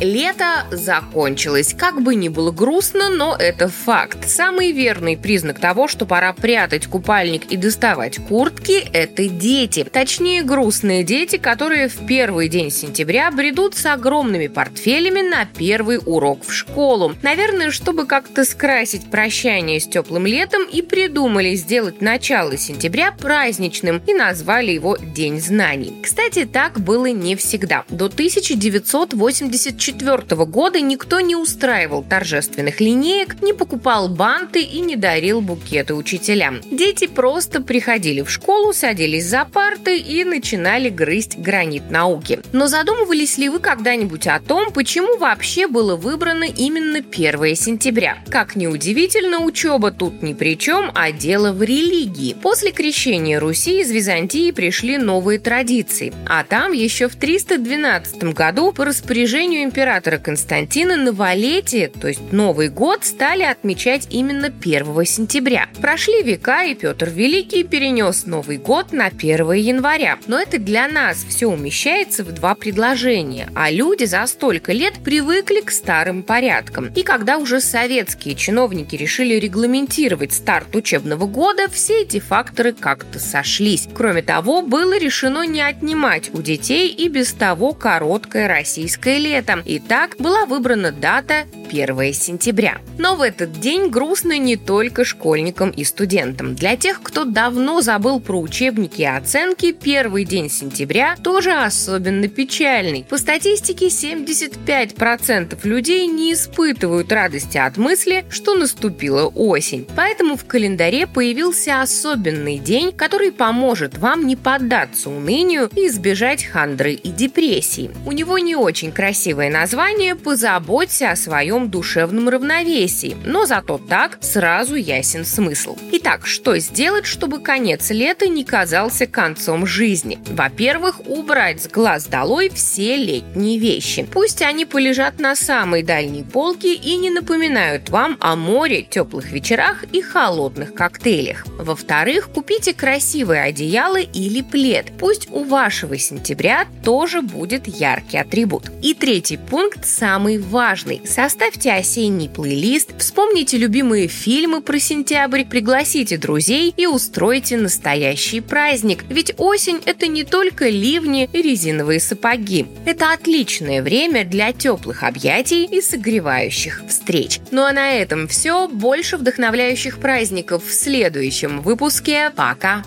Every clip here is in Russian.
Лето закончилось. Как бы ни было грустно, но это факт. Самый верный признак того, что пора прятать купальник и доставать куртки – это дети. Точнее, грустные дети, которые в первый день сентября бредут с огромными портфелями на первый урок в школу. Наверное, чтобы как-то скрасить прощание с теплым летом и придумали сделать начало сентября праздничным и назвали его День знаний. Кстати, так было не всегда. До 1984 1994 года никто не устраивал торжественных линеек, не покупал банты и не дарил букеты учителям. Дети просто приходили в школу, садились за парты и начинали грызть гранит науки. Но задумывались ли вы когда-нибудь о том, почему вообще было выбрано именно 1 сентября? Как ни удивительно, учеба тут ни при чем, а дело в религии. После крещения Руси из Византии пришли новые традиции, а там еще в 312 году по распоряжению императора императора Константина новолетие, то есть Новый год, стали отмечать именно 1 сентября. Прошли века, и Петр Великий перенес Новый год на 1 января. Но это для нас все умещается в два предложения, а люди за столько лет привыкли к старым порядкам. И когда уже советские чиновники решили регламентировать старт учебного года, все эти факторы как-то сошлись. Кроме того, было решено не отнимать у детей и без того короткое российское лето, Итак, была выбрана дата 1 сентября. Но в этот день грустно не только школьникам и студентам. Для тех, кто давно забыл про учебники и оценки, первый день сентября тоже особенно печальный. По статистике, 75% людей не испытывают радости от мысли, что наступила осень. Поэтому в календаре появился особенный день, который поможет вам не поддаться унынию и избежать хандры и депрессии. У него не очень красивое название «Позаботься о своем душевном равновесии», но зато так сразу ясен смысл. Итак, что сделать, чтобы конец лета не казался концом жизни? Во-первых, убрать с глаз долой все летние вещи. Пусть они полежат на самой дальней полке и не напоминают вам о море, теплых вечерах и холодных коктейлях. Во-вторых, купите красивые одеяло или плед. Пусть у вашего сентября тоже будет яркий атрибут. И третий пункт самый важный. Составьте осенний плейлист, вспомните любимые фильмы про сентябрь, пригласите друзей и устройте настоящий праздник. Ведь осень – это не только ливни и резиновые сапоги. Это отличное время для теплых объятий и согревающих встреч. Ну а на этом все. Больше вдохновляющих праздников в следующем выпуске. Пока!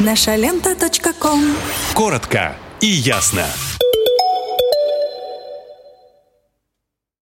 Наша лента. Коротко и ясно.